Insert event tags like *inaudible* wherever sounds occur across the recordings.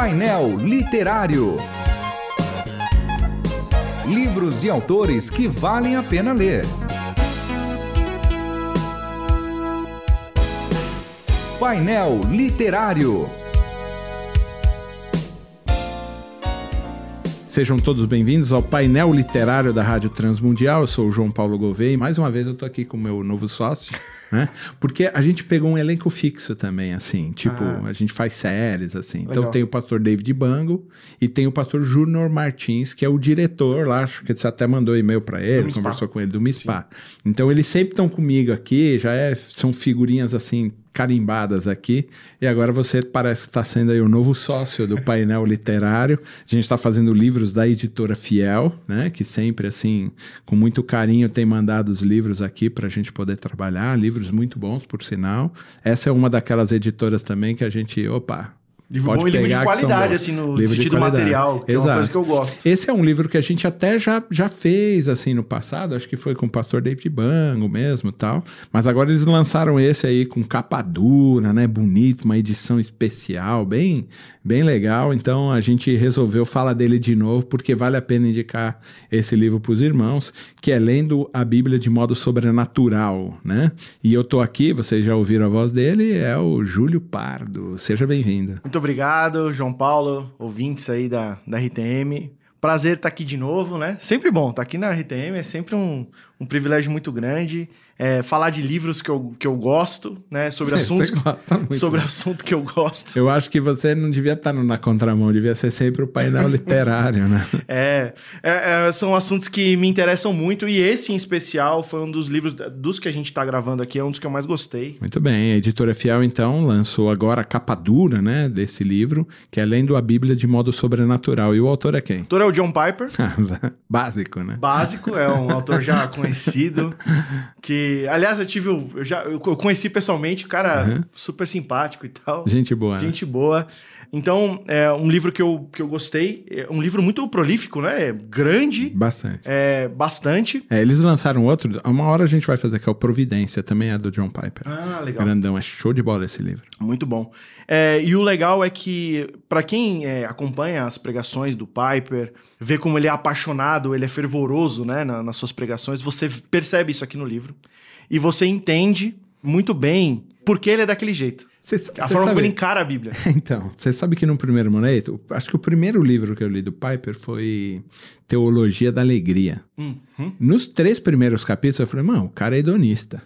Painel Literário. Livros e autores que valem a pena ler. Painel Literário. Sejam todos bem-vindos ao painel literário da Rádio Transmundial. Eu sou o João Paulo Gouveia e mais uma vez eu tô aqui com o meu novo sócio, *laughs* né? Porque a gente pegou um elenco fixo também, assim. Tipo, Ah. a gente faz séries, assim. Então Legal. tem o pastor David Bango e tem o pastor Júnior Martins, que é o diretor lá. Acho que você até mandou e-mail para ele, conversou com ele do MISPA. Então eles sempre estão comigo aqui, já é, são figurinhas assim carimbadas aqui. E agora você parece que está sendo aí o novo sócio do painel literário. A gente está fazendo livros da editora Fiel, né? Que sempre, assim, com muito carinho tem mandado os livros aqui para a gente poder trabalhar. Livros muito bons, por sinal. Essa é uma daquelas editoras também que a gente, opa. Livro pode bom e livro de qualidade, assim, no Livro sentido material, que é uma Exato. coisa que eu gosto. Esse é um livro que a gente até já, já fez, assim, no passado. Acho que foi com o pastor David Bango mesmo tal. Mas agora eles lançaram esse aí com capa dura, né? Bonito, uma edição especial, bem, bem legal. Então a gente resolveu falar dele de novo, porque vale a pena indicar esse livro para os irmãos, que é Lendo a Bíblia de Modo Sobrenatural, né? E eu tô aqui, vocês já ouviram a voz dele, é o Júlio Pardo. Seja bem-vindo. Muito obrigado, João Paulo, ouvintes aí da, da RTM. Prazer estar aqui de novo, né? Sempre bom estar aqui na RTM, é sempre um, um privilégio muito grande. É, falar de livros que eu, que eu gosto, né? Sobre *laughs* Você- assuntos, muito, sobre né? assunto que eu gosto. Eu acho que você não devia estar no- na contramão, devia ser sempre o painel *laughs* literário, né? É, é, é, são assuntos que me interessam muito e esse em especial foi um dos livros dos que a gente está gravando aqui, é um dos que eu mais gostei. Muito bem, a editora Fiel então lançou agora a capa dura, né, desse livro, que é Lendo a Bíblia de modo sobrenatural. E o autor é quem? O autor é o John Piper. *laughs* Básico, né? básico, é um autor já conhecido. *laughs* Que, aliás, eu tive. Eu, já, eu conheci pessoalmente, cara Uhum. super simpático e tal. Gente boa. né? Gente boa. Então, é um livro que eu, que eu gostei. É um livro muito prolífico, né? É grande, Bastante. é bastante. É, eles lançaram outro, uma hora a gente vai fazer, que é o Providência, também é do John Piper. Ah, legal. Grandão, é show de bola esse livro. Muito bom. É, e o legal é que, para quem é, acompanha as pregações do Piper, vê como ele é apaixonado, ele é fervoroso né, na- nas suas pregações, você percebe isso aqui no livro. E você entende muito bem por que ele é daquele jeito. Você, A você forma como sabe- ele encara a Bíblia. *laughs* Então, você sabe que no primeiro momento, acho que o primeiro livro que eu li do Piper foi Teologia da Alegria. Uhum. Nos três primeiros capítulos, eu falei, mano, o cara é hedonista.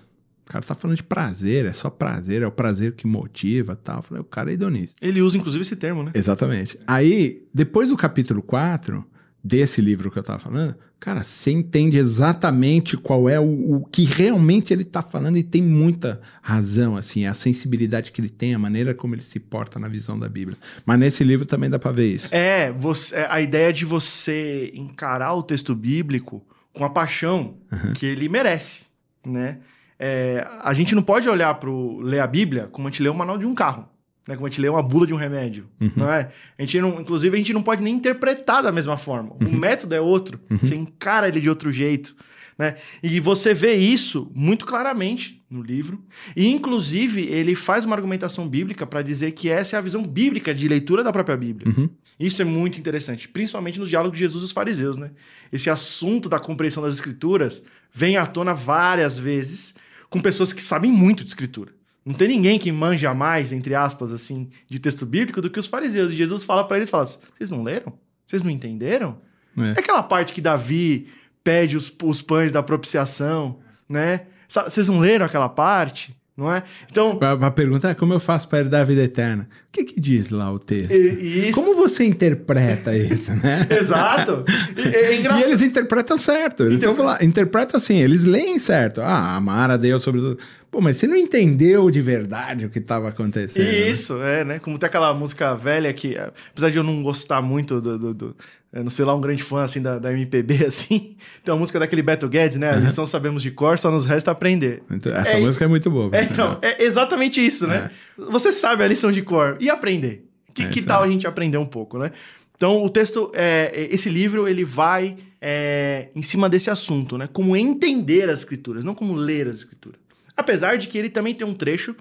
O cara tá falando de prazer, é só prazer, é o prazer que motiva tal. Eu falei, o cara é hedonista. Ele usa, inclusive, esse termo, né? Exatamente. Aí, depois do capítulo 4, desse livro que eu tava falando, cara, você entende exatamente qual é o, o que realmente ele tá falando e tem muita razão, assim, a sensibilidade que ele tem, a maneira como ele se porta na visão da Bíblia. Mas nesse livro também dá pra ver isso. É, você- é a ideia de você encarar o texto bíblico com a paixão que ele merece, né? É, a gente não pode olhar para ler a Bíblia como a gente lê o manual de um carro, né? Como a gente lê uma bula de um remédio, não é? A gente não, inclusive a gente não pode nem interpretar da mesma forma. O método é outro, você encara ele de outro jeito, né? E você vê isso muito claramente no livro. E inclusive ele faz uma argumentação bíblica para dizer que essa é a visão bíblica de leitura da própria Bíblia. Uhum. Isso é muito interessante, principalmente nos diálogos de Jesus e os fariseus, né? Esse assunto da compreensão das escrituras vem à tona várias vezes com pessoas que sabem muito de escritura. Não tem ninguém que manja mais, entre aspas, assim, de texto bíblico do que os fariseus. E Jesus fala para eles, fala assim, vocês não leram? Vocês não entenderam? É. É aquela parte que Davi pede os, os pães da propiciação, né? Vocês não leram aquela parte? Não é? Então, A, a pergunta é como eu faço para herdar a vida eterna? O que que diz lá o texto? e- e isso... Como você interpreta isso, né? *laughs* Exato. *laughs* E- É, E engraçado. eles interpretam certo. Eles Interpre- vão lá, interpretam assim, eles leem certo. Ah, amar a Deus sobre tudo. Pô, mas você não entendeu de verdade o que estava acontecendo. né? Isso, é, né? Como tem aquela música velha que, apesar de eu não gostar muito do. do, do não sei lá, um grande fã assim da, da MPB, *laughs* assim. Tem uma música daquele Beto Guedes, né? A lição sabemos de cor, só nos resta aprender. Então, essa É, música é muito boa. É, então, é exatamente isso, né? Você sabe a lição de cor. E aprender? Que, É, que tal a gente aprender um pouco, né? Então, o texto, é, esse livro, ele vai é, em cima desse assunto, né? Como entender as escrituras, não como ler as escrituras. Apesar de que ele também tem um trecho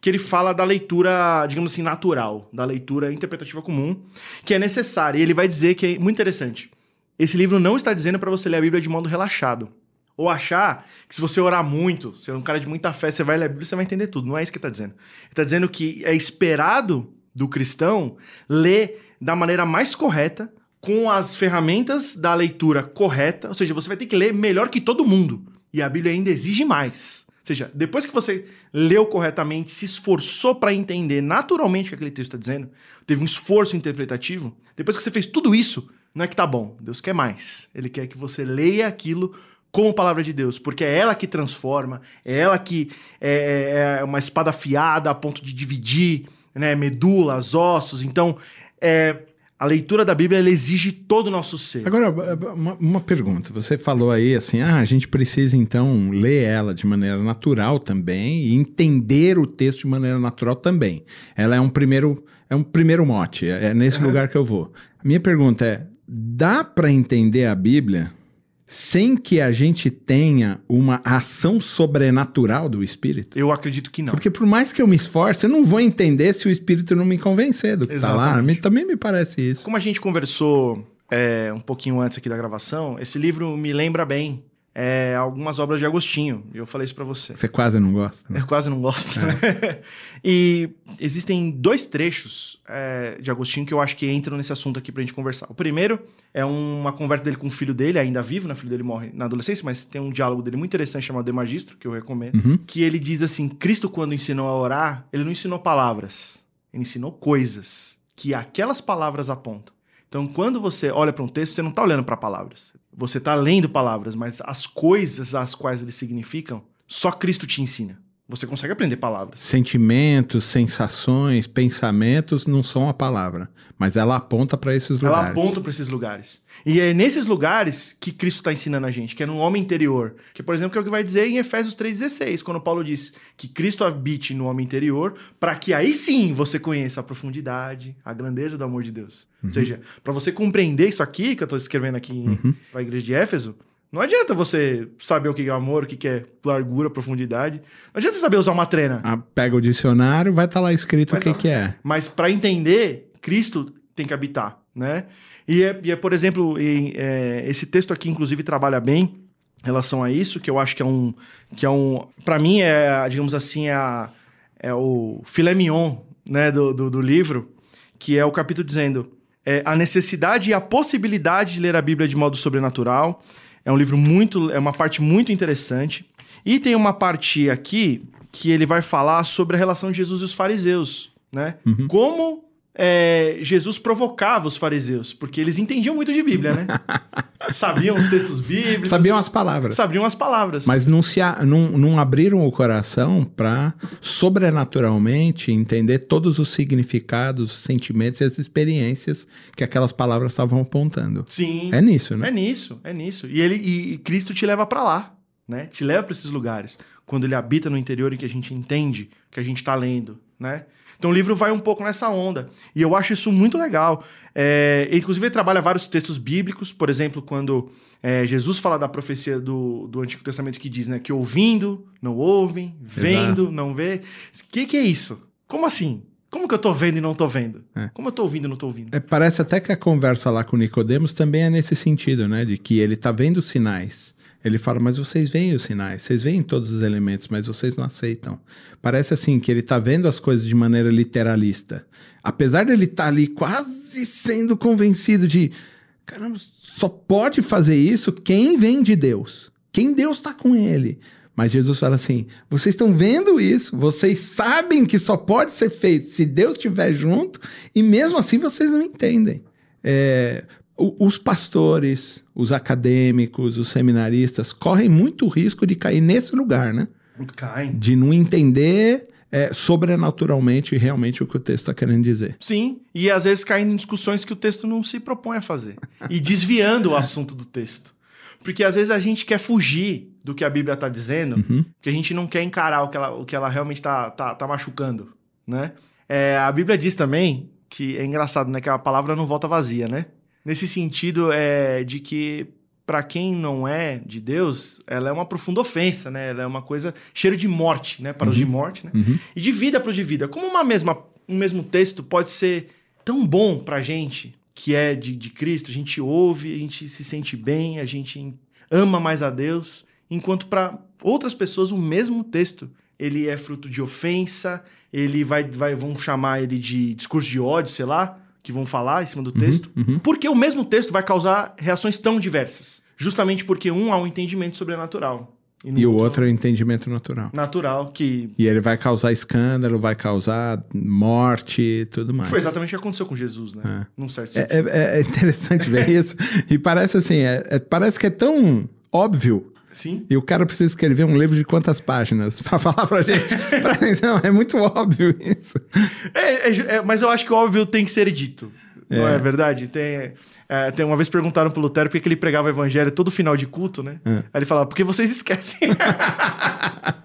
que ele fala da leitura, digamos assim, natural, da leitura interpretativa comum, que é necessária. E ele vai dizer que é muito interessante. Esse livro não está dizendo para você ler a Bíblia de modo relaxado. Ou achar que se você orar muito, se é um cara de muita fé, você vai ler a Bíblia, você vai entender tudo. Não é isso que ele está dizendo. Ele está dizendo que é esperado do cristão ler da maneira mais correta, com as ferramentas da leitura correta, ou seja, você vai ter que ler melhor que todo mundo. E a Bíblia ainda exige mais. Ou seja, depois que você leu corretamente, se esforçou para entender naturalmente o que aquele texto está dizendo, teve um esforço interpretativo, depois que você fez tudo isso, não é que tá bom. Deus quer mais. Ele quer que você leia aquilo como palavra de Deus, porque é ela que transforma, é ela que é, é, é uma espada afiada a ponto de dividir né, medulas, ossos. Então, é, a leitura da Bíblia exige todo o nosso ser. Agora, uma, uma, pergunta. Você falou aí assim, ah, a gente precisa então ler ela de maneira natural também e entender o texto de maneira natural também. Ela é um primeiro, é um primeiro mote, é nesse uhum. lugar que eu vou. A minha pergunta é, dá para entender a Bíblia sem que a gente tenha uma ação sobrenatural do Espírito? Eu acredito que não. Porque por mais que eu me esforce, eu não vou entender se o Espírito não me convencer do que Exatamente. tá lá. Me, também me parece isso. Como a gente conversou é, um pouquinho antes aqui da gravação, esse livro me lembra bem é, algumas obras de Agostinho. Eu falei isso para você. Você quase não gosta? Né? Eu quase não gosto. É. *laughs* e existem dois trechos é, de Agostinho que eu acho que entram nesse assunto aqui pra gente conversar. O primeiro é uma conversa dele com o filho dele, ainda vivo, né? O filho dele morre na adolescência, mas tem um diálogo dele muito interessante chamado De Magistro, que eu recomendo. Uhum. Que ele diz assim: Cristo, quando ensinou a orar, ele não ensinou palavras, ele ensinou coisas que aquelas palavras apontam. Então, quando você olha para um texto, você não está olhando para palavras. Você está lendo palavras, mas as coisas às quais eles significam, só Cristo te ensina. Você consegue aprender palavras. Sentimentos, sensações, pensamentos não são a palavra, mas ela aponta para esses lugares. Ela aponta para esses lugares. E é nesses lugares que Cristo está ensinando a gente, que é no homem interior. Que, por exemplo, é o que vai dizer em Efésios 3,16, quando Paulo diz que Cristo habite no homem interior, para que aí sim você conheça a profundidade, a grandeza do amor de Deus. Uhum. Ou seja, para você compreender isso aqui que eu estou escrevendo aqui uhum. para a igreja de Éfeso, não adianta você saber o que é amor, o que é largura, profundidade. Não adianta saber usar uma trena. Ah, pega o dicionário, vai estar tá lá escrito vai o que, tá. que é. Mas para entender, Cristo tem que habitar, né? E é, e é por exemplo, em, é, esse texto aqui, inclusive, trabalha bem em relação a isso, que eu acho que é um... Que é um para mim, é, digamos assim, é, a, é o filé mignon né, do, do, do livro, que é o capítulo dizendo... É, a necessidade e a possibilidade de ler a Bíblia de modo sobrenatural, é um livro muito. É uma parte muito interessante. E tem uma parte aqui que ele vai falar sobre a relação de Jesus e os fariseus, né? Uhum. Como é, Jesus provocava os fariseus, porque eles entendiam muito de Bíblia, né? *laughs* sabiam os textos bíblicos. Sabiam as palavras. Sabiam as palavras. Mas não, se a, não, não abriram o coração para, sobrenaturalmente, entender todos os significados, os sentimentos e as experiências que aquelas palavras estavam apontando. Sim. É nisso, né? É nisso, é nisso. E, ele, e Cristo te leva para lá, né? Te leva para esses lugares. Quando ele habita no interior em que a gente entende que a gente está lendo, né? Então o livro vai um pouco nessa onda. E eu acho isso muito legal. É, inclusive, ele trabalha vários textos bíblicos, por exemplo, quando é, Jesus fala da profecia do, do Antigo Testamento que diz né, que ouvindo, não ouvem, vendo, Exato. não vê. O que, que é isso? Como assim? Como que eu tô vendo e não tô vendo? É. Como eu tô ouvindo e não tô ouvindo? É, parece até que a conversa lá com Nicodemos também é nesse sentido, né? De que ele tá vendo sinais. Ele fala, mas vocês veem os sinais, vocês veem todos os elementos, mas vocês não aceitam. Parece assim que ele está vendo as coisas de maneira literalista. Apesar dele estar tá ali quase sendo convencido de, caramba, só pode fazer isso quem vem de Deus, quem Deus está com ele. Mas Jesus fala assim: vocês estão vendo isso, vocês sabem que só pode ser feito se Deus estiver junto, e mesmo assim vocês não entendem. É, os pastores, os acadêmicos, os seminaristas correm muito risco de cair nesse lugar, né? Caem. De não entender é, sobrenaturalmente realmente o que o texto está querendo dizer. Sim, e às vezes caindo em discussões que o texto não se propõe a fazer. E desviando o assunto do texto. Porque às vezes a gente quer fugir do que a Bíblia está dizendo, uhum. porque a gente não quer encarar o que ela, o que ela realmente está tá, tá machucando, né? É, a Bíblia diz também que é engraçado, né? Que a palavra não volta vazia, né? Nesse sentido é, de que para quem não é de Deus, ela é uma profunda ofensa, né? Ela é uma coisa cheiro de morte, né? Para os de morte, né? Uhum. E de vida para os de vida. Como uma mesma, um mesmo texto pode ser tão bom para gente que é de, de Cristo, a gente ouve, a gente se sente bem, a gente ama mais a Deus, enquanto para outras pessoas o mesmo texto ele é fruto de ofensa, ele vai, vai vão chamar ele de discurso de ódio, sei lá, que vão falar em cima do texto, uhum. porque o mesmo texto vai causar reações tão diversas, justamente porque um há um entendimento sobrenatural no E o outro é o entendimento natural. natural que E ele vai causar escândalo, vai causar morte e tudo mais. foi exatamente o que aconteceu com Jesus, né? É. Num certo É, sentido. é- é interessante ver *laughs* isso. E parece assim, é- é- parece que é tão óbvio. Sim. E o cara precisa escrever um livro de quantas páginas pra *laughs* falar *laughs* pra gente. Não, é muito óbvio isso. É, é é, mas eu acho que o óbvio tem que ser dito. Não é verdade? Tem, é, tem uma vez perguntaram pro Lutero por que que ele pregava o evangelho todo final de culto, né? Aí ele falava, porque vocês esquecem. *laughs*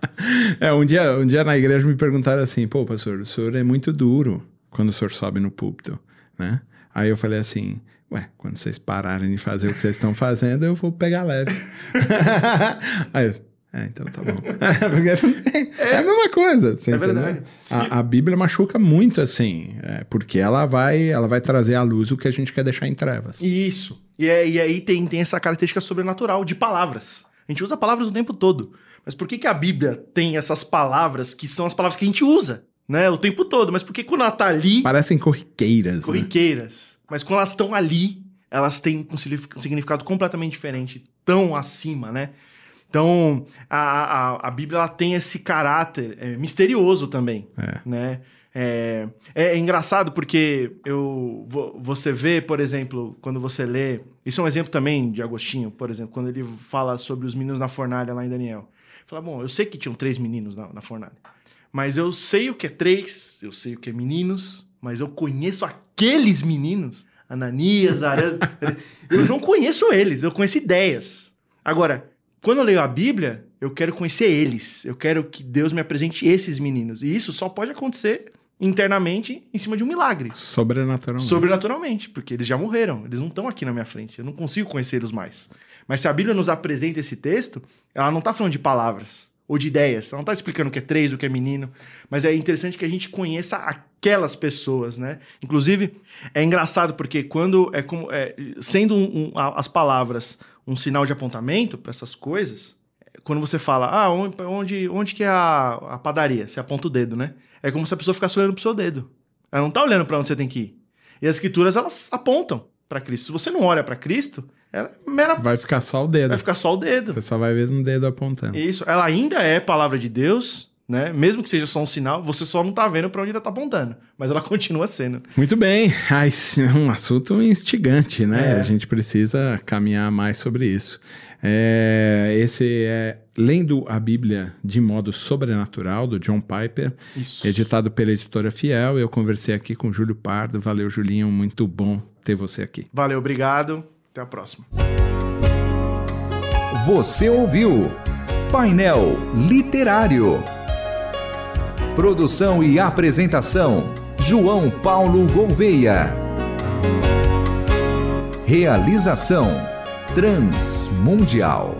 É, um dia, um dia na igreja me perguntaram assim, pô, pastor, o senhor é muito duro quando o senhor sobe no púlpito, né? Aí eu falei assim, ué, quando vocês pararem de fazer o que vocês estão fazendo, eu vou pegar leve. *laughs* Aí eu, é, então tá bom. *laughs* Tem- é, a mesma coisa, você É entendeu? verdade. A, a Bíblia machuca muito assim, é, porque ela vai, ela vai trazer à luz o que a gente quer deixar em trevas. Isso. E, é- e aí tem, tem essa característica sobrenatural de palavras. A gente usa palavras o tempo todo. Mas por que, que a Bíblia tem essas palavras que são as palavras que a gente usa, né? O tempo todo. Mas por que quando ela tá ali, Parecem corriqueiras. né? Mas quando elas estão ali, elas têm um signifi- significado completamente diferente, tão acima, né? Então, a, a, a Bíblia ela tem esse caráter é, misterioso também, É. né? É, é, é engraçado porque eu, vo- você vê, por exemplo, quando você lê... Isso é um exemplo também de Agostinho, por exemplo, quando ele fala sobre os meninos na fornalha lá em Daniel. Fala, bom, eu sei que tinham três meninos na, na fornalha, mas eu sei o que é três, eu sei o que é meninos, mas eu conheço aqueles meninos, Ananias, Arã... *laughs* eu não conheço eles, eu conheço ideias. Agora, quando eu leio a Bíblia, eu quero conhecer eles. Eu quero que Deus me apresente esses meninos. E isso só pode acontecer internamente em cima de um milagre. Sobrenaturalmente. Sobrenaturalmente, porque eles já morreram, eles não estão aqui na minha frente, eu não consigo conhecê-los mais. Mas se a Bíblia nos apresenta esse texto, ela não está falando de palavras ou de ideias, ela não está explicando o que é três, o que é menino, mas é interessante que a gente conheça aquelas pessoas, né? Inclusive, é engraçado porque quando é como é, sendo um- um- as palavras um sinal de apontamento para essas coisas, quando você fala, ah, onde, onde, onde que é a, a padaria? Você aponta o dedo, né? É como se a pessoa ficasse olhando pro seu dedo. Ela não tá olhando para onde você tem que ir. E as escrituras, elas apontam para Cristo. Se você não olha para Cristo, ela é mera... Vai ficar só o dedo. vai ficar só o dedo. Você só vai ver um dedo apontando. Isso. Ela ainda é palavra de Deus, né? Mesmo que seja só um sinal, você só não tá vendo para onde ela tá apontando. Mas ela *laughs* continua sendo. Muito bem. Esse é um assunto instigante, né? É. A gente precisa caminhar mais sobre isso. É, esse é Lendo a Bíblia de modo sobrenatural, do John Piper, Isso. editado pela editora Fiel. Eu conversei aqui com o Júlio Pardo. Valeu, Julinho. Muito bom ter você aqui. Valeu, obrigado. Até a próxima. Você ouviu Painel Literário. Produção e apresentação: João Paulo Gouveia. Realização: Transmundial.